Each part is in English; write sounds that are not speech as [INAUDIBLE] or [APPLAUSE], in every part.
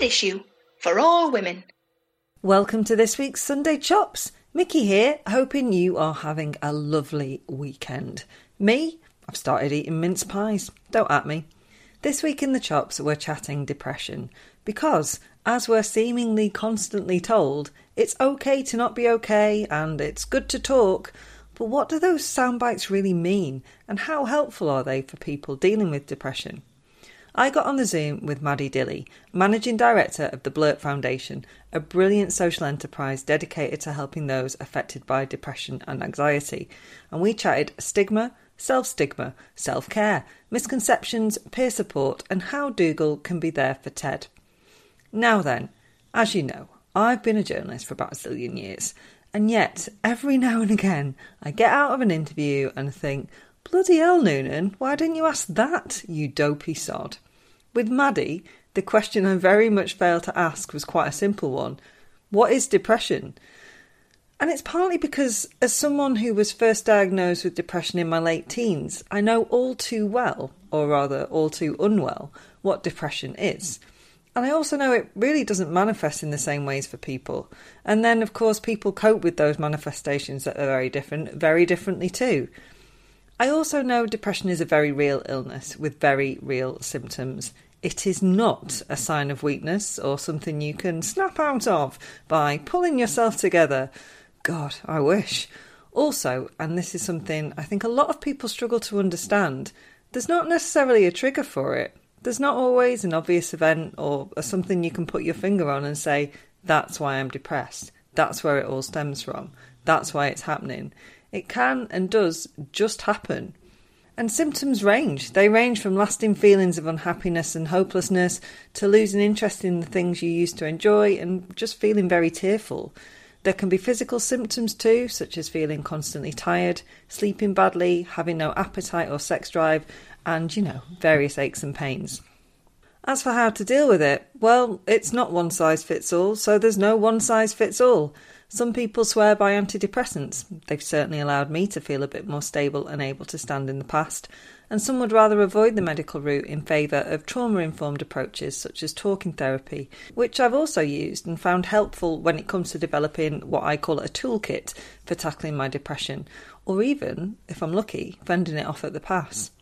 with issue for all women. Welcome to this week's Sunday Chops. Mickey here, hoping you are having a lovely weekend. Me, I've started eating mince pies. Don't at me. This week in the Chops, we're chatting depression because, as we're seemingly constantly told, it's okay to not be okay and it's good to talk. But what do those sound bites really mean, and how helpful are they for people dealing with depression? I got on the Zoom with Maddy Dilley, Managing Director of the Blurt Foundation, a brilliant social enterprise dedicated to helping those affected by depression and anxiety. And we chatted stigma, self stigma, self care, misconceptions, peer support, and how Dougal can be there for Ted. Now then, as you know, I've been a journalist for about a zillion years, and yet every now and again I get out of an interview and think, Bloody hell, Noonan, why didn't you ask that, you dopey sod? With Maddy, the question I very much failed to ask was quite a simple one What is depression? And it's partly because, as someone who was first diagnosed with depression in my late teens, I know all too well, or rather, all too unwell, what depression is. And I also know it really doesn't manifest in the same ways for people. And then, of course, people cope with those manifestations that are very different, very differently too. I also know depression is a very real illness with very real symptoms. It is not a sign of weakness or something you can snap out of by pulling yourself together. God, I wish. Also, and this is something I think a lot of people struggle to understand, there's not necessarily a trigger for it. There's not always an obvious event or something you can put your finger on and say, that's why I'm depressed. That's where it all stems from. That's why it's happening. It can and does just happen. And symptoms range. They range from lasting feelings of unhappiness and hopelessness to losing interest in the things you used to enjoy and just feeling very tearful. There can be physical symptoms too, such as feeling constantly tired, sleeping badly, having no appetite or sex drive, and, you know, various aches and pains. As for how to deal with it, well, it's not one size fits all, so there's no one size fits all. Some people swear by antidepressants. They've certainly allowed me to feel a bit more stable and able to stand in the past. And some would rather avoid the medical route in favour of trauma informed approaches such as talking therapy, which I've also used and found helpful when it comes to developing what I call a toolkit for tackling my depression, or even, if I'm lucky, fending it off at the pass.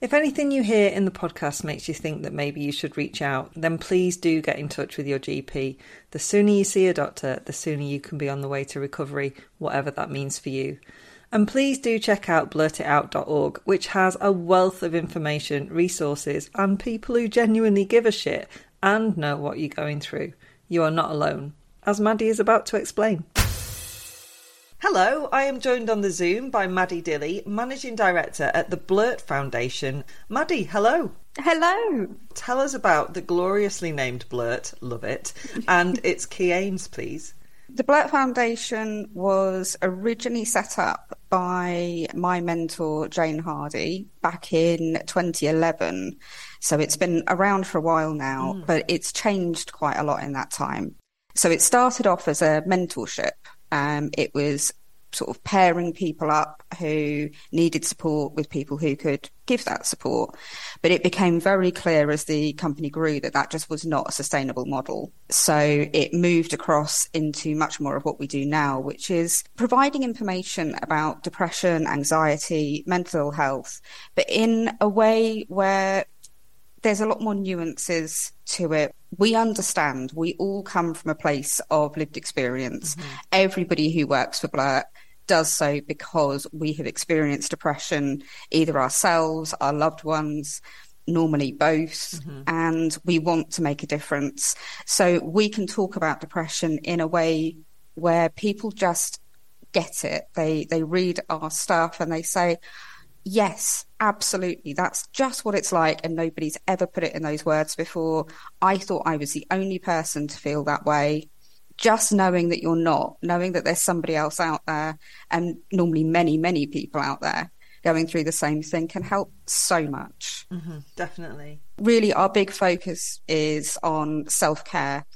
If anything you hear in the podcast makes you think that maybe you should reach out, then please do get in touch with your GP. The sooner you see a doctor, the sooner you can be on the way to recovery, whatever that means for you. And please do check out blurtitout.org, which has a wealth of information, resources, and people who genuinely give a shit and know what you're going through. You are not alone, as Maddy is about to explain. Hello, I am joined on the Zoom by Maddy Dilley, Managing Director at the Blurt Foundation. Maddy, hello. Hello. Tell us about the gloriously named Blurt, love it, [LAUGHS] and its key aims, please. The Blurt Foundation was originally set up by my mentor, Jane Hardy, back in 2011. So it's been around for a while now, mm. but it's changed quite a lot in that time. So it started off as a mentorship um, it was sort of pairing people up who needed support with people who could give that support. But it became very clear as the company grew that that just was not a sustainable model. So it moved across into much more of what we do now, which is providing information about depression, anxiety, mental health, but in a way where there's a lot more nuances to it. We understand we all come from a place of lived experience. Mm-hmm. Everybody who works for Blurt does so because we have experienced depression, either ourselves, our loved ones, normally both, mm-hmm. and we want to make a difference. So we can talk about depression in a way where people just get it. They they read our stuff and they say, Yes, absolutely. That's just what it's like. And nobody's ever put it in those words before. I thought I was the only person to feel that way. Just knowing that you're not, knowing that there's somebody else out there, and normally many, many people out there going through the same thing can help so much. Mm-hmm, definitely. Really, our big focus is on self care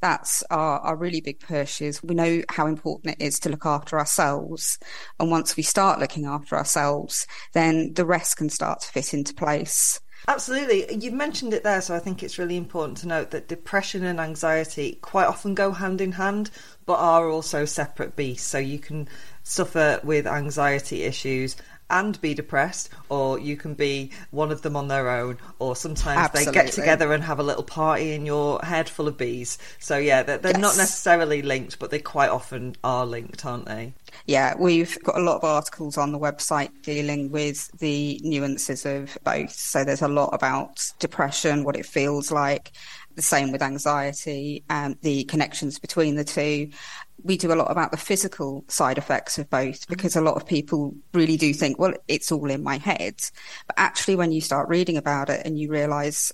that's our, our really big push is we know how important it is to look after ourselves. And once we start looking after ourselves, then the rest can start to fit into place. Absolutely. You've mentioned it there, so I think it's really important to note that depression and anxiety quite often go hand in hand, but are also separate beasts. So you can suffer with anxiety issues and be depressed, or you can be one of them on their own, or sometimes Absolutely. they get together and have a little party in your head full of bees. So, yeah, they're, they're yes. not necessarily linked, but they quite often are linked, aren't they? Yeah, we've got a lot of articles on the website dealing with the nuances of both. So, there's a lot about depression, what it feels like, the same with anxiety and the connections between the two we do a lot about the physical side effects of both mm-hmm. because a lot of people really do think, well, it's all in my head. But actually, when you start reading about it and you realize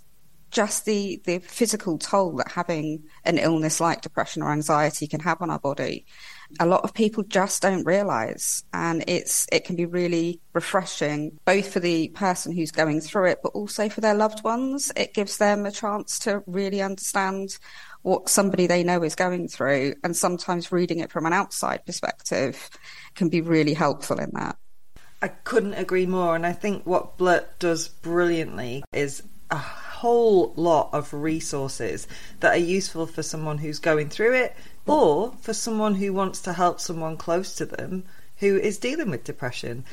just the, the physical toll that having an illness like depression or anxiety can have on our body, a lot of people just don't realize. And it's, it can be really refreshing, both for the person who's going through it, but also for their loved ones. It gives them a chance to really understand what somebody they know is going through. And sometimes reading it from an outside perspective can be really helpful in that. I couldn't agree more. And I think what Blurt does brilliantly is a whole lot of resources that are useful for someone who's going through it or for someone who wants to help someone close to them who is dealing with depression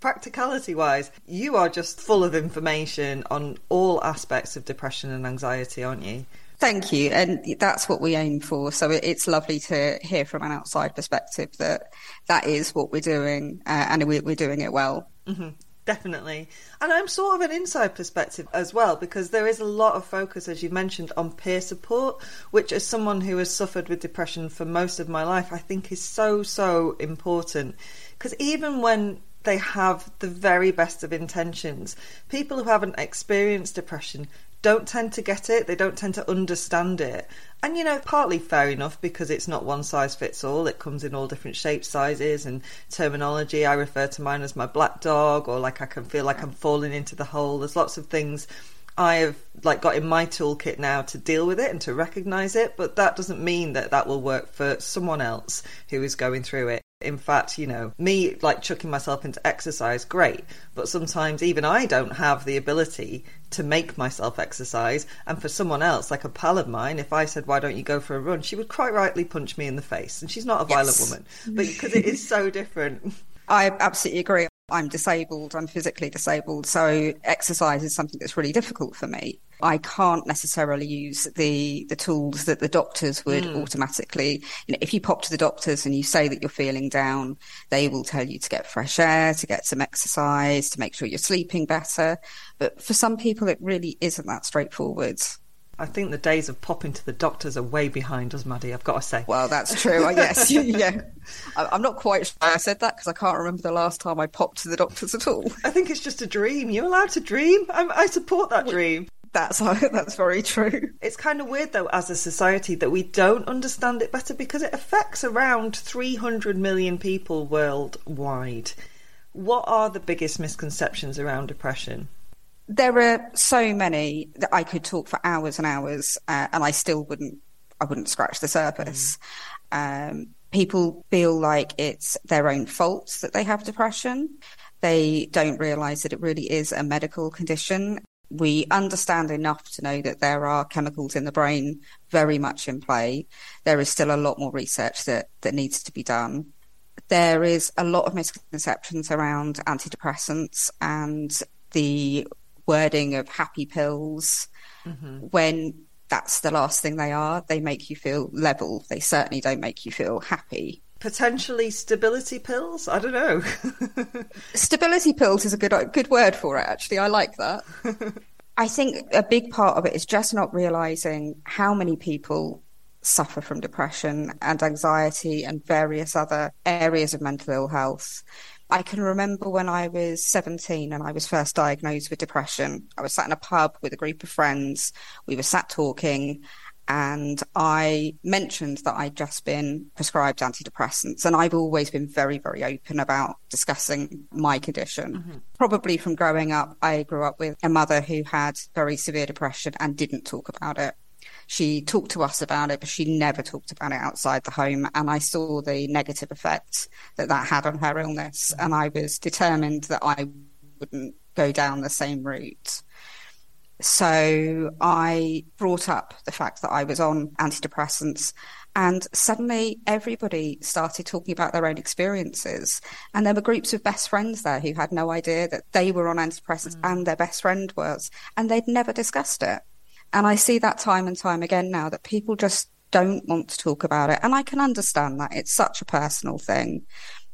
practicality wise, you are just full of information on all aspects of depression and anxiety, aren't you? Thank you. And that's what we aim for. So it's lovely to hear from an outside perspective that that is what we're doing uh, and we're doing it well. Mm-hmm. Definitely. And I'm sort of an inside perspective as well because there is a lot of focus, as you mentioned, on peer support, which, as someone who has suffered with depression for most of my life, I think is so, so important. Because even when they have the very best of intentions, people who haven't experienced depression don't tend to get it, they don't tend to understand it. And you know, partly fair enough because it's not one size fits all. It comes in all different shapes, sizes, and terminology. I refer to mine as my black dog, or like I can feel like I'm falling into the hole. There's lots of things I have like got in my toolkit now to deal with it and to recognize it, but that doesn't mean that that will work for someone else who is going through it. In fact, you know, me like chucking myself into exercise, great. But sometimes even I don't have the ability to make myself exercise. And for someone else, like a pal of mine, if I said, why don't you go for a run? She would quite rightly punch me in the face. And she's not a violent yes. woman, but [LAUGHS] because it is so different. I absolutely agree. I'm disabled, I'm physically disabled. So exercise is something that's really difficult for me. I can't necessarily use the the tools that the doctors would mm. automatically. You know, if you pop to the doctors and you say that you're feeling down, they will tell you to get fresh air, to get some exercise, to make sure you're sleeping better. But for some people, it really isn't that straightforward. I think the days of popping to the doctors are way behind us, Maddy. I've got to say. Well, that's true. I guess. [LAUGHS] [LAUGHS] yeah, I'm not quite sure I said that because I can't remember the last time I popped to the doctors at all. I think it's just a dream. You're allowed to dream. I'm, i support that dream. That's [LAUGHS] that's very true. It's kind of weird though, as a society, that we don't understand it better because it affects around 300 million people worldwide. What are the biggest misconceptions around depression? There are so many that I could talk for hours and hours, uh, and I still wouldn't. I wouldn't scratch the surface. Mm. Um, people feel like it's their own fault that they have depression. They don't realize that it really is a medical condition we understand enough to know that there are chemicals in the brain very much in play. There is still a lot more research that, that needs to be done. There is a lot of misconceptions around antidepressants and the wording of happy pills mm-hmm. when that's the last thing they are. They make you feel level. They certainly don't make you feel happy potentially stability pills. I don't know. [LAUGHS] stability pills is a good good word for it. Actually, I like that. [LAUGHS] I think a big part of it is just not realizing how many people suffer from depression and anxiety and various other areas of mental ill health. I can remember when I was 17 and I was first diagnosed with depression. I was sat in a pub with a group of friends. We were sat talking and I mentioned that I'd just been prescribed antidepressants. And I've always been very, very open about discussing my condition. Mm-hmm. Probably from growing up, I grew up with a mother who had very severe depression and didn't talk about it. She talked to us about it, but she never talked about it outside the home. And I saw the negative effect that that had on her illness. And I was determined that I wouldn't go down the same route So I brought up the fact that I was on antidepressants and suddenly everybody started talking about their own experiences. And there were groups of best friends there who had no idea that they were on antidepressants mm. and their best friend was, and they'd never discussed it. And I see that time and time again now that people just don't want to talk about it. And I can understand that. It's such a personal thing.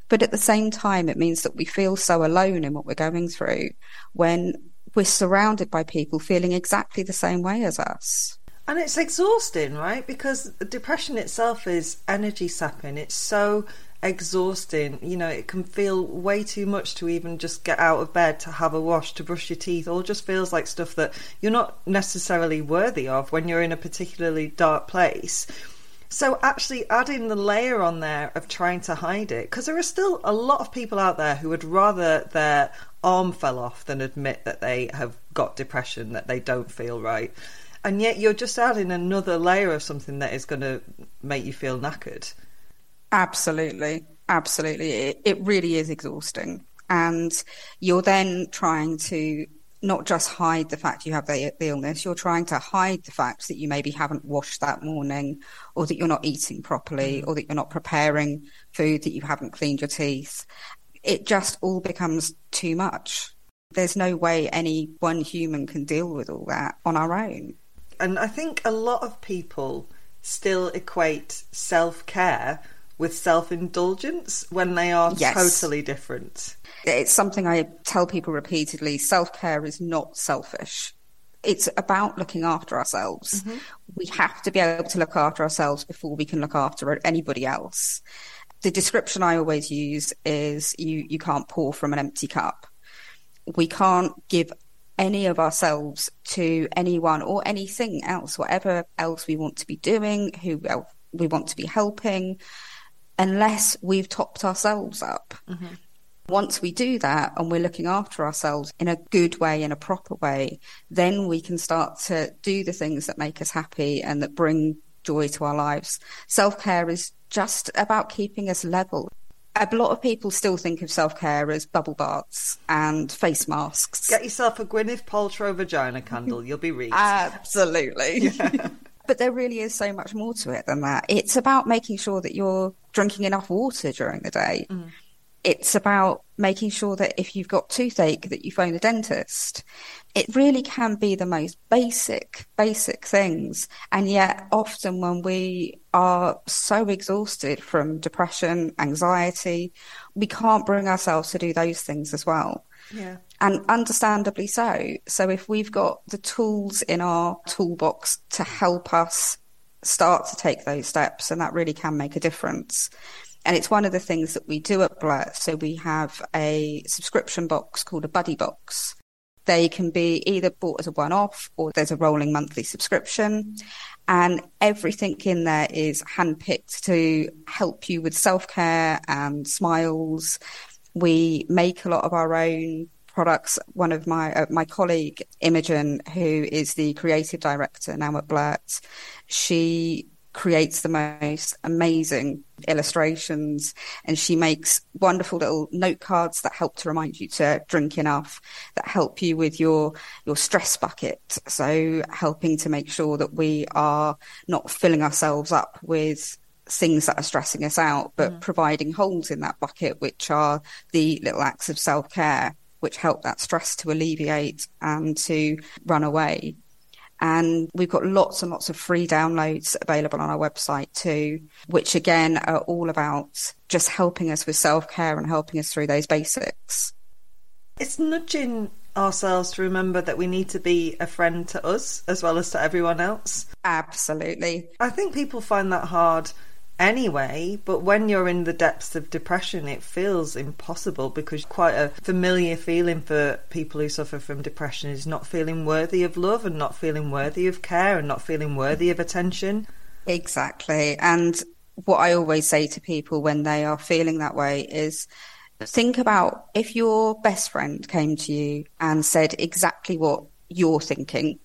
But at the same time, it means that we feel so alone in what we're going through when we're surrounded by people feeling exactly the same way as us. And it's exhausting, right? Because depression itself is energy sapping. It's so exhausting. You know, it can feel way too much to even just get out of bed, to have a wash, to brush your teeth. All just feels like stuff that you're not necessarily worthy of when you're in a particularly dark place. So actually adding the layer on there of trying to hide it, because there are still a lot of people out there who would rather their arm fell off than admit that they have got depression, that they don't feel right. And yet you're just adding another layer of something that is going to make you feel knackered. Absolutely. Absolutely. It, it really is exhausting. And you're then trying to not just hide the fact you have the, the, illness, you're trying to hide the fact that you maybe haven't washed that morning or that you're not eating properly mm. or that you're not preparing food, that you haven't cleaned your teeth. It just all becomes too much. There's no way any one human can deal with all that on our own. And I think a lot of people still equate self care with self indulgence when they are yes. totally different. It's something I tell people repeatedly self care is not selfish. It's about looking after ourselves. Mm-hmm. We have to be able to look after ourselves before we can look after anybody else. The description I always use is you, you can't pour from an empty cup. We can't give any of ourselves to anyone or anything else, whatever else we want to be doing, who we want to be helping, unless we've topped ourselves up. Mm-hmm. Once we do that and we're looking after ourselves in a good way, in a proper way, then we can start to do the things that make us happy and that bring joy to our lives. Self care is just about keeping us level. A lot of people still think of self care as bubble baths and face masks. Get yourself a Gwyneth Paltrow vagina candle, you'll be reached. Absolutely. [LAUGHS] Yeah. but there really is so much more to it than that. It's about making sure that you're drinking enough water during the day. Mm it's about making sure that if you've got toothache that you phone the dentist it really can be the most basic basic things. And yet often when we are so exhausted from depression anxiety we can't bring ourselves to do those things as well. Yeah. And understandably so. So if we've got the tools in our toolbox to help us start to take those steps and that really can make a difference. And it's one of the things that we do at Blurt. So we have a subscription box called a buddy box. They can be either bought as a one off or there's a rolling monthly subscription. And everything in there is handpicked to help you with self care and smiles. We make a lot of our own products. One of my uh, my colleague Imogen, who is the creative director now at Blurt, she creates the most amazing illustrations and she makes wonderful little note cards that help to remind you to drink enough that help you with your your stress bucket so helping to make sure that we are not filling ourselves up with things that are stressing us out but mm. providing holes in that bucket which are the little acts of self-care which help that stress to alleviate and to run away and we've got lots and lots of free downloads available on our website too, which again are all about just helping us with self care and helping us through those basics. It's nudging ourselves to remember that we need to be a friend to us as well as to everyone else. Absolutely. I think people find that hard anyway, but when you're in the depths of depression, it feels impossible because quite a familiar feeling for people who suffer from depression is not feeling worthy of love and not feeling worthy of care and not feeling worthy of attention. Exactly. And what I always say to people when they are feeling that way is think about if your best friend came to you and said exactly what you're thinking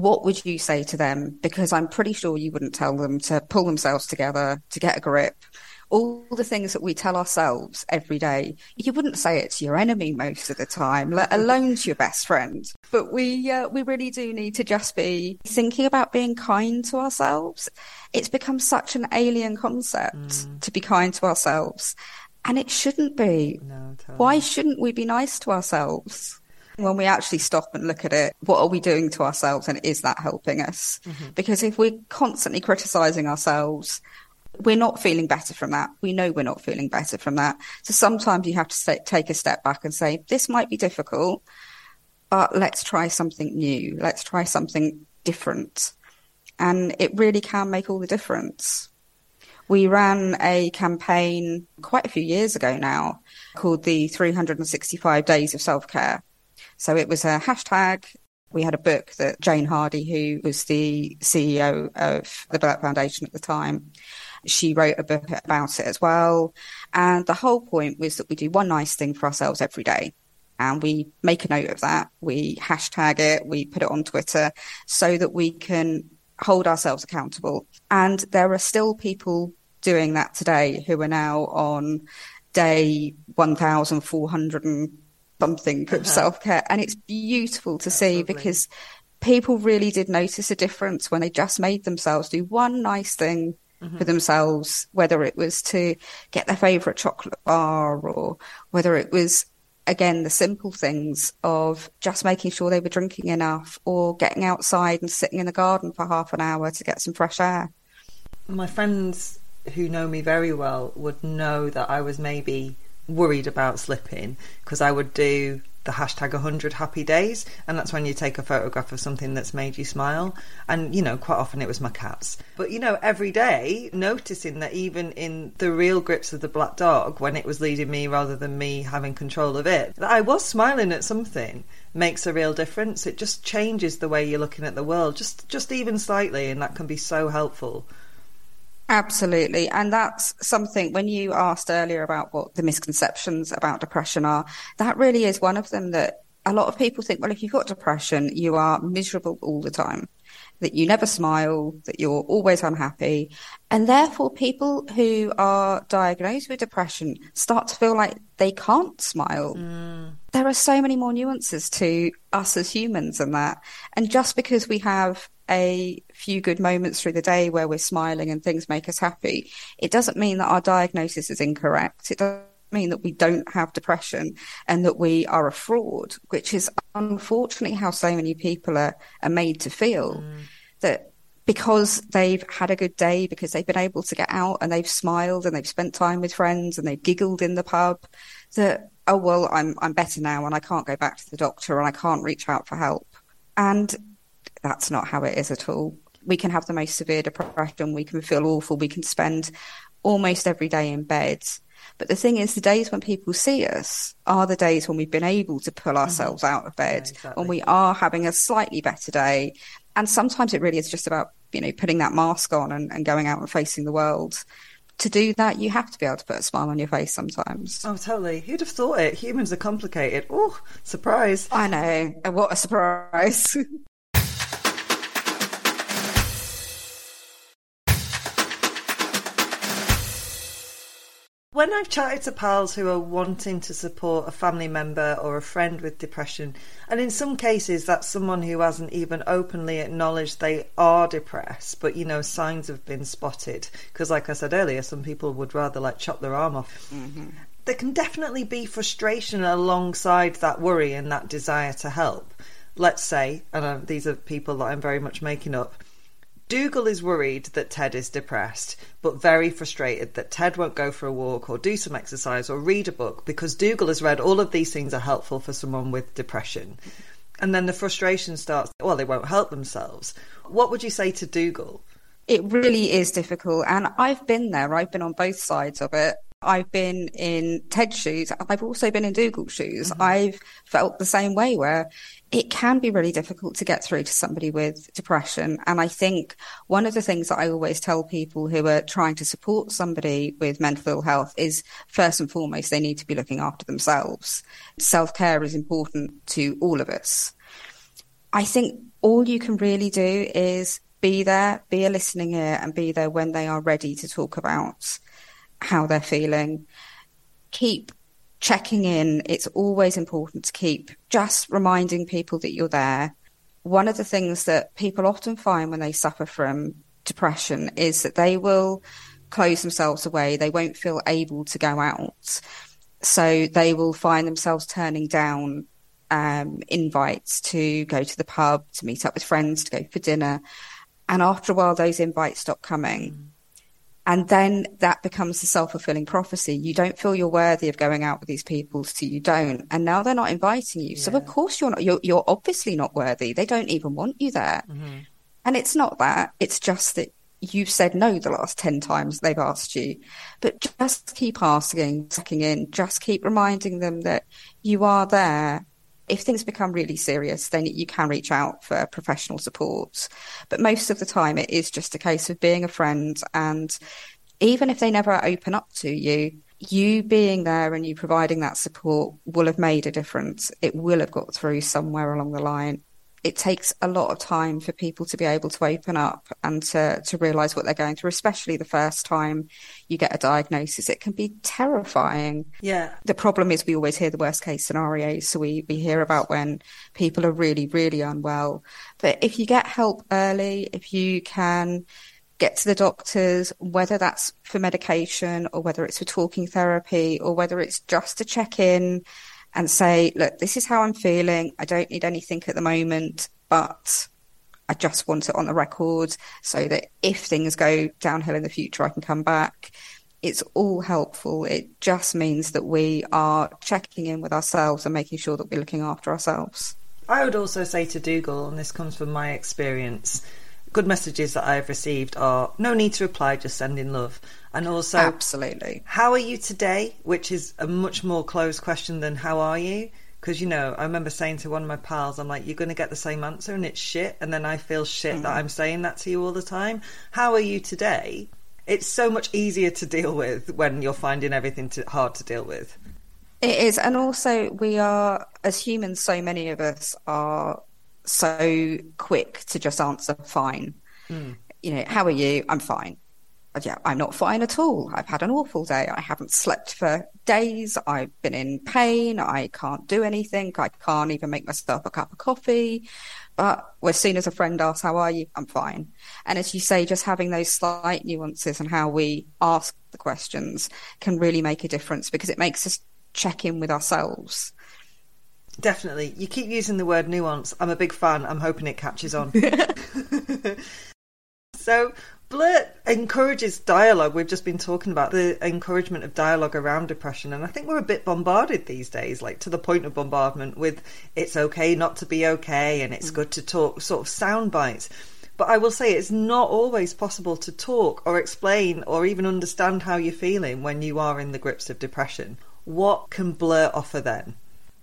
what would you say to them? Because I'm pretty sure you wouldn't tell them to pull themselves together, to get a grip. All the things that we tell ourselves every day, you wouldn't say it to your enemy most of the time, let alone to your best friend. but we uh, we really do need to just be thinking about being kind to ourselves. It's become such an alien concept mm. to be kind to ourselves, and it shouldn't be. No, totally. Why shouldn't we be nice to ourselves? When we actually stop and look at it, what are we doing to ourselves, and is that helping us? Mm-hmm. Because if we're constantly criticizing ourselves, we're not feeling better from that. We know we're not feeling better from that. So sometimes you have to say, take a step back and say, this might be difficult, but let's try something new. Let's try something different. And it really can make all the difference. We ran a campaign quite a few years ago now called the 365 Days of Self Care. So it was a hashtag. We had a book that Jane Hardy, who was the CEO of the Blurt Foundation at the time, she wrote a book about it as well. And the whole point was that we do one nice thing for ourselves every day and we make a note of that. We hashtag it, we put it on Twitter so that we can hold ourselves accountable. And there are still people doing that today who are now on day 1400 and something of uh-huh. self care. And it's beautiful to That's see because people really did notice a difference when they just made themselves do one nice thing mm-hmm. for themselves, whether it was to get their favorite chocolate bar or whether it was again, the simple things of just making sure they were drinking enough or getting outside and sitting in the garden for half an hour to get some fresh air. My friends who know me very well would know that I was maybe worried about slipping because I would do the hashtag 100 happy days and that's when you take a photograph of something that's made you smile. And you know quite often it was my cats. But you know every day noticing that even in the real grips of the black dog when it was leading me rather than me having control of it that I was smiling at something makes a real difference. It just changes the way you're looking at the world just just even slightly and that can be so helpful Absolutely. And that's something when you asked earlier about what the misconceptions about depression are, that really is one of them that a lot of people think, well, if you've got depression, you are miserable all the time, that you never smile, that you're always unhappy. And therefore, people who are diagnosed with depression start to feel like they can't smile. Mm. There are so many more nuances to us as humans than that. And just because we have a few good moments through the day where we're smiling and things make us happy, it doesn't mean that our diagnosis is incorrect. It doesn't mean that we don't have depression and that we are a fraud, which is unfortunately how so many people are, are made to feel. Mm. That because they've had a good day, because they've been able to get out and they've smiled and they've spent time with friends and they've giggled in the pub, that, oh, well, I'm, I'm better now and I can't go back to the doctor and I can't reach out for help. And that's not how it is at all. We can have the most severe depression. We can feel awful. We can spend almost every day in bed. But the thing is, the days when people see us are the days when we've been able to pull mm-hmm. ourselves mm-hmm. out of bed, yeah, exactly. when we are having a slightly better day. And sometimes it really is just about, you know, putting that mask on and, and going out and facing the world to do that, you have to be able to put a smile on your face sometimes. Oh, totally. Who'd have thought it? Humans are complicated. Oh, surprise. I know. What a surprise. [LAUGHS] When I've chatted to pals who are wanting to support a family member or a friend with depression, and in some cases that's someone who hasn't even openly acknowledged they are depressed, but you know, signs have been spotted. Because, like I said earlier, some people would rather like chop their arm off. Mm-hmm. There can definitely be frustration alongside that worry and that desire to help. Let's say, and uh, these are people that I'm very much making up Dougal is worried that Ted is depressed, but very frustrated that Ted won't go for a walk or do some exercise or read a book because Dougal has read all of these things are helpful for someone with depression. And then the frustration starts, well, they won't help themselves. What would you say to Dougal? It really is difficult. And I've been there, I've been on both sides of it. I've been in Ted's shoes. I've also been in Dougal's shoes. Mm-hmm. I've felt the same way where it can be really difficult to get through to somebody with depression. And I think one of the things that I always tell people who are trying to support somebody with mental ill health is first and foremost, they need to be looking after themselves. Self care is important to all of us. I think all you can really do is be there, be a listening ear and be there when they are ready to talk about how they're feeling. Keep checking in. It's always important to keep just reminding people that you're there. One of the things that people often find when they suffer from depression is that they will close themselves away. They won't feel able to go out. So they will find themselves turning down um, invites to go to the pub, to meet up with friends, to go for dinner. And after a while, those invites stop coming. Mm. And then that becomes a self fulfilling prophecy. You don't feel you're worthy of going out with these people, so you don't. And now they're not inviting you. Yeah. So of course you're not, you're, you're obviously not worthy. They don't even want you there. Mm-hmm. And it's not that. It's just that you've said no the last 10 times they've asked you. But just keep asking, checking in, just keep reminding them that you are there. If things become really serious, then you can reach out for professional support. But most of the time, it is just a case of being a friend. And even if they never open up to you, you being there and you providing that support will have made a difference. It will have got through somewhere along the line it takes a lot of time for people to be able to open up and to, to realize what they're going through, especially the first time you get a diagnosis. It can be terrifying. Yeah. The problem is we always hear the worst case scenarios. So we, we hear about when people are really, really unwell. But if you get help early, if you can get to the doctors, whether that's for medication or whether it's for talking therapy or whether it's just to check in and say, look, this is how I'm feeling. I don't need anything at the moment, but I just want it on the record so that if things go downhill in the future, I can come back. It's all helpful. It just means that we are checking in with ourselves and making sure that we're looking after ourselves. I would also say to Dougal, and this comes from my experience, good messages that I've received are no need to reply, just send in love. And also, absolutely. How are you today? Which is a much more closed question than how are you? Because, you know, I remember saying to one of my pals, I'm like, you're going to get the same answer and it's shit. And then I feel shit mm-hmm. that I'm saying that to you all the time. How are you today? It's so much easier to deal with when you're finding everything to, hard to deal with. It is. And also, we are, as humans, so many of us are so quick to just answer fine. Mm. You know, how are you? I'm fine. Yeah, I'm not fine at all. I've had an awful day. I haven't slept for days. I've been in pain. I can't do anything. I can't even make myself a cup of coffee. But as soon as a friend asks, How are you? I'm fine. And as you say, just having those slight nuances and how we ask the questions can really make a difference because it makes us check in with ourselves Definitely. You keep using the word nuance. I'm a big fan. I'm hoping it catches on. [LAUGHS] so, Blurt encourages dialogue. We've just been talking about the encouragement of dialogue around depression, and I think we're a bit bombarded these days, like to the point of bombardment with it's okay not to be okay and it's mm. good to talk, sort of sound bites. But I will say it's not always possible to talk or explain or even understand how you're feeling when you are in the grips of depression. What can Blurt offer then?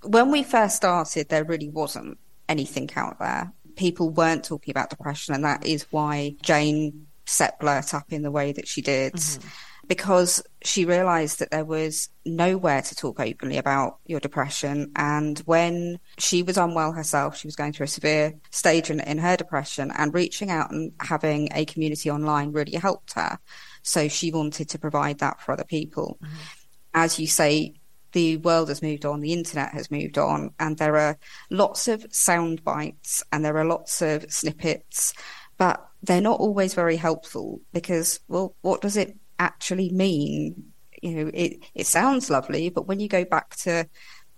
When we first started, there really wasn't anything out there. People weren't talking about depression, and that is why Jane set Blurt up in the way that she did. Mm-hmm. Because she realized that there was nowhere to talk openly about your depression. And when she was unwell herself, she was going through a severe stage in, in her depression, and reaching out and having a community online really helped her. So she wanted to provide that for other people. Mm-hmm. As you say, the world has moved on, the internet has moved on, and there are lots of sound bites and there are lots of snippets, but they're not always very helpful because, well, what does it actually mean? You know, it, it sounds lovely, but when you go back to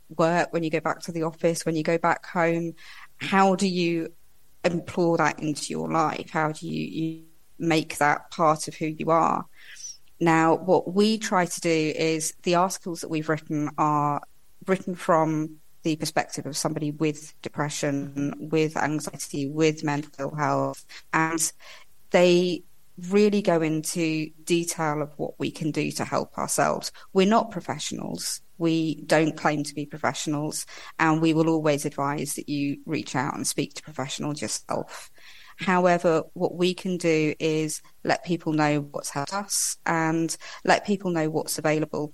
work, when you go back to the office, when you go back home, how do you implore that into your life? How do you, you make that part of who you are? Now, what we try to do is the articles that we've written are written from the perspective of somebody with depression, with anxiety, with mental health, and they really go into detail of what we can do to help ourselves. We're not professionals. We don't claim to be professionals, and we will always advise that you reach out and speak to professionals yourself. However, what we can do is let people know what's helped us and let people know what's available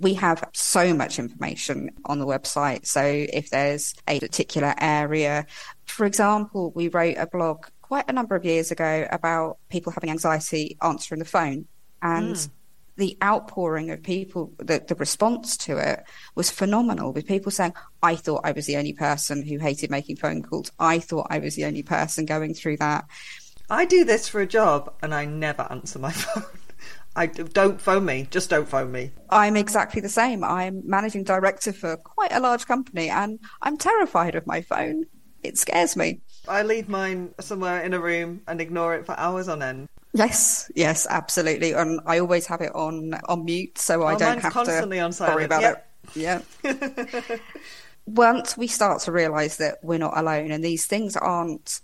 we have so much information on the website. So if there's a particular area, for example, we wrote a blog quite a number of years ago about people having anxiety answering the phone. And mm. The outpouring of people, the, the response to it was phenomenal with people saying, I thought I was the only person who hated making phone calls. I thought I was the only person going through that. I do this for a job and I never answer my [LAUGHS] phone. I don't phone me. Just don't phone me. I'm exactly the same. I'm managing director for quite a large company and I'm terrified of my phone. It scares me. I leave mine somewhere in a room and ignore it for hours on end. Yes, yes, absolutely. And I always have it on on mute, so I Oh, don't have constantly to on silent. worry about Yep. it. Yeah. [LAUGHS] Once we start to realise that we're not alone, and these things aren't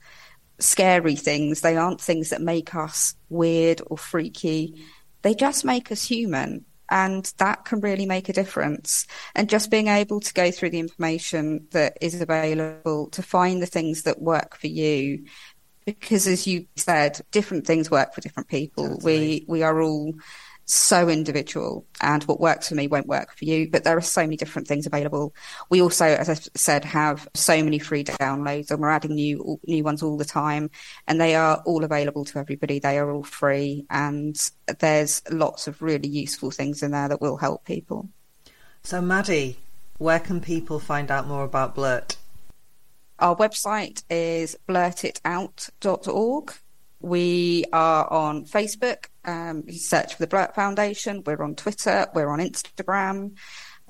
scary things, they aren't things that make us weird or freaky. They just make us human. And that can really make a difference. And just being able to go through the information that is available to find the things that work for you because as you said, different things work for different people. We we are all so individual and what works for me won't work for you, but there are so many different things available. We also, as I said, have so many free downloads and we're adding new new ones all the time and they are all available to everybody. They are all free and there's lots of really useful things in there that will help people. So, Maddy, where can people find out more about Blurt? Our website is blurtitout.org. We are on Facebook. Um, you search for the Blurt Foundation. We're on Twitter. We're on Instagram.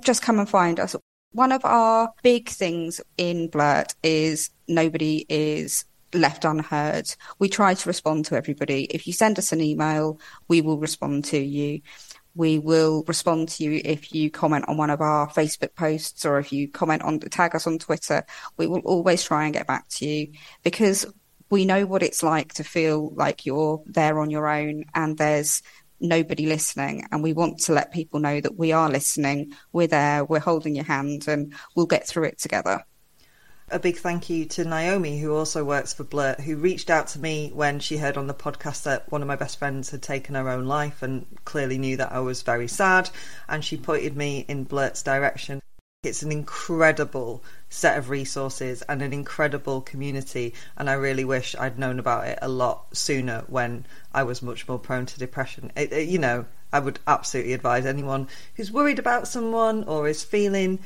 Just come and find us. One of our big things in Blurt is nobody is left unheard. We try to respond to everybody. If you send us an email, we will respond to you. We will respond to you if you comment on one of our Facebook posts or if you comment on tag us on Twitter. We will always try and get back to you because we know what it's like to feel like you're there on your own and there's nobody listening. And we want to let people know that we are listening, we're there, we're holding your hand, and we'll get through it together. A big thank you to Naomi, who also works for Blurt, who reached out to me when she heard on the podcast that one of my best friends had taken her own life and clearly knew that I was very sad. And she pointed me in Blurt's direction. It's an incredible set of resources and an incredible community. And I really wish I'd known about it a lot sooner when I was much more prone to depression. It, it- you know, I would absolutely advise anyone who's worried about someone or is feeling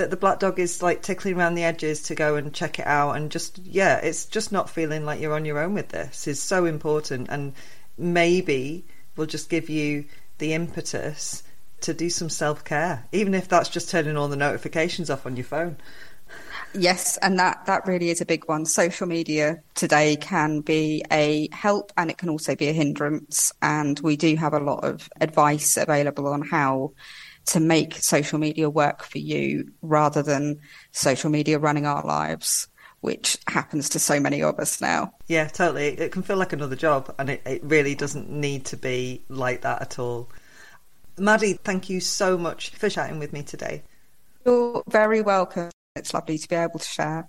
that the black dog is like tickling around the edges to go and check it out and just yeah it's just not feeling like you're on your own with this is so important and maybe will just give you the impetus to do some self-care even if that's just turning all the notifications off on your phone Yes, and that, that really is a big one. Social media today can be a help and it can also be a hindrance. And we do have a lot of advice available on how to make social media work for you rather than social media running our lives, which happens to so many of us now. yeah totally it, can feel like another job and it, it really doesn't need to be like that at all maddy thank you so much for chatting with me today You're very welcome. It's lovely to be able to share.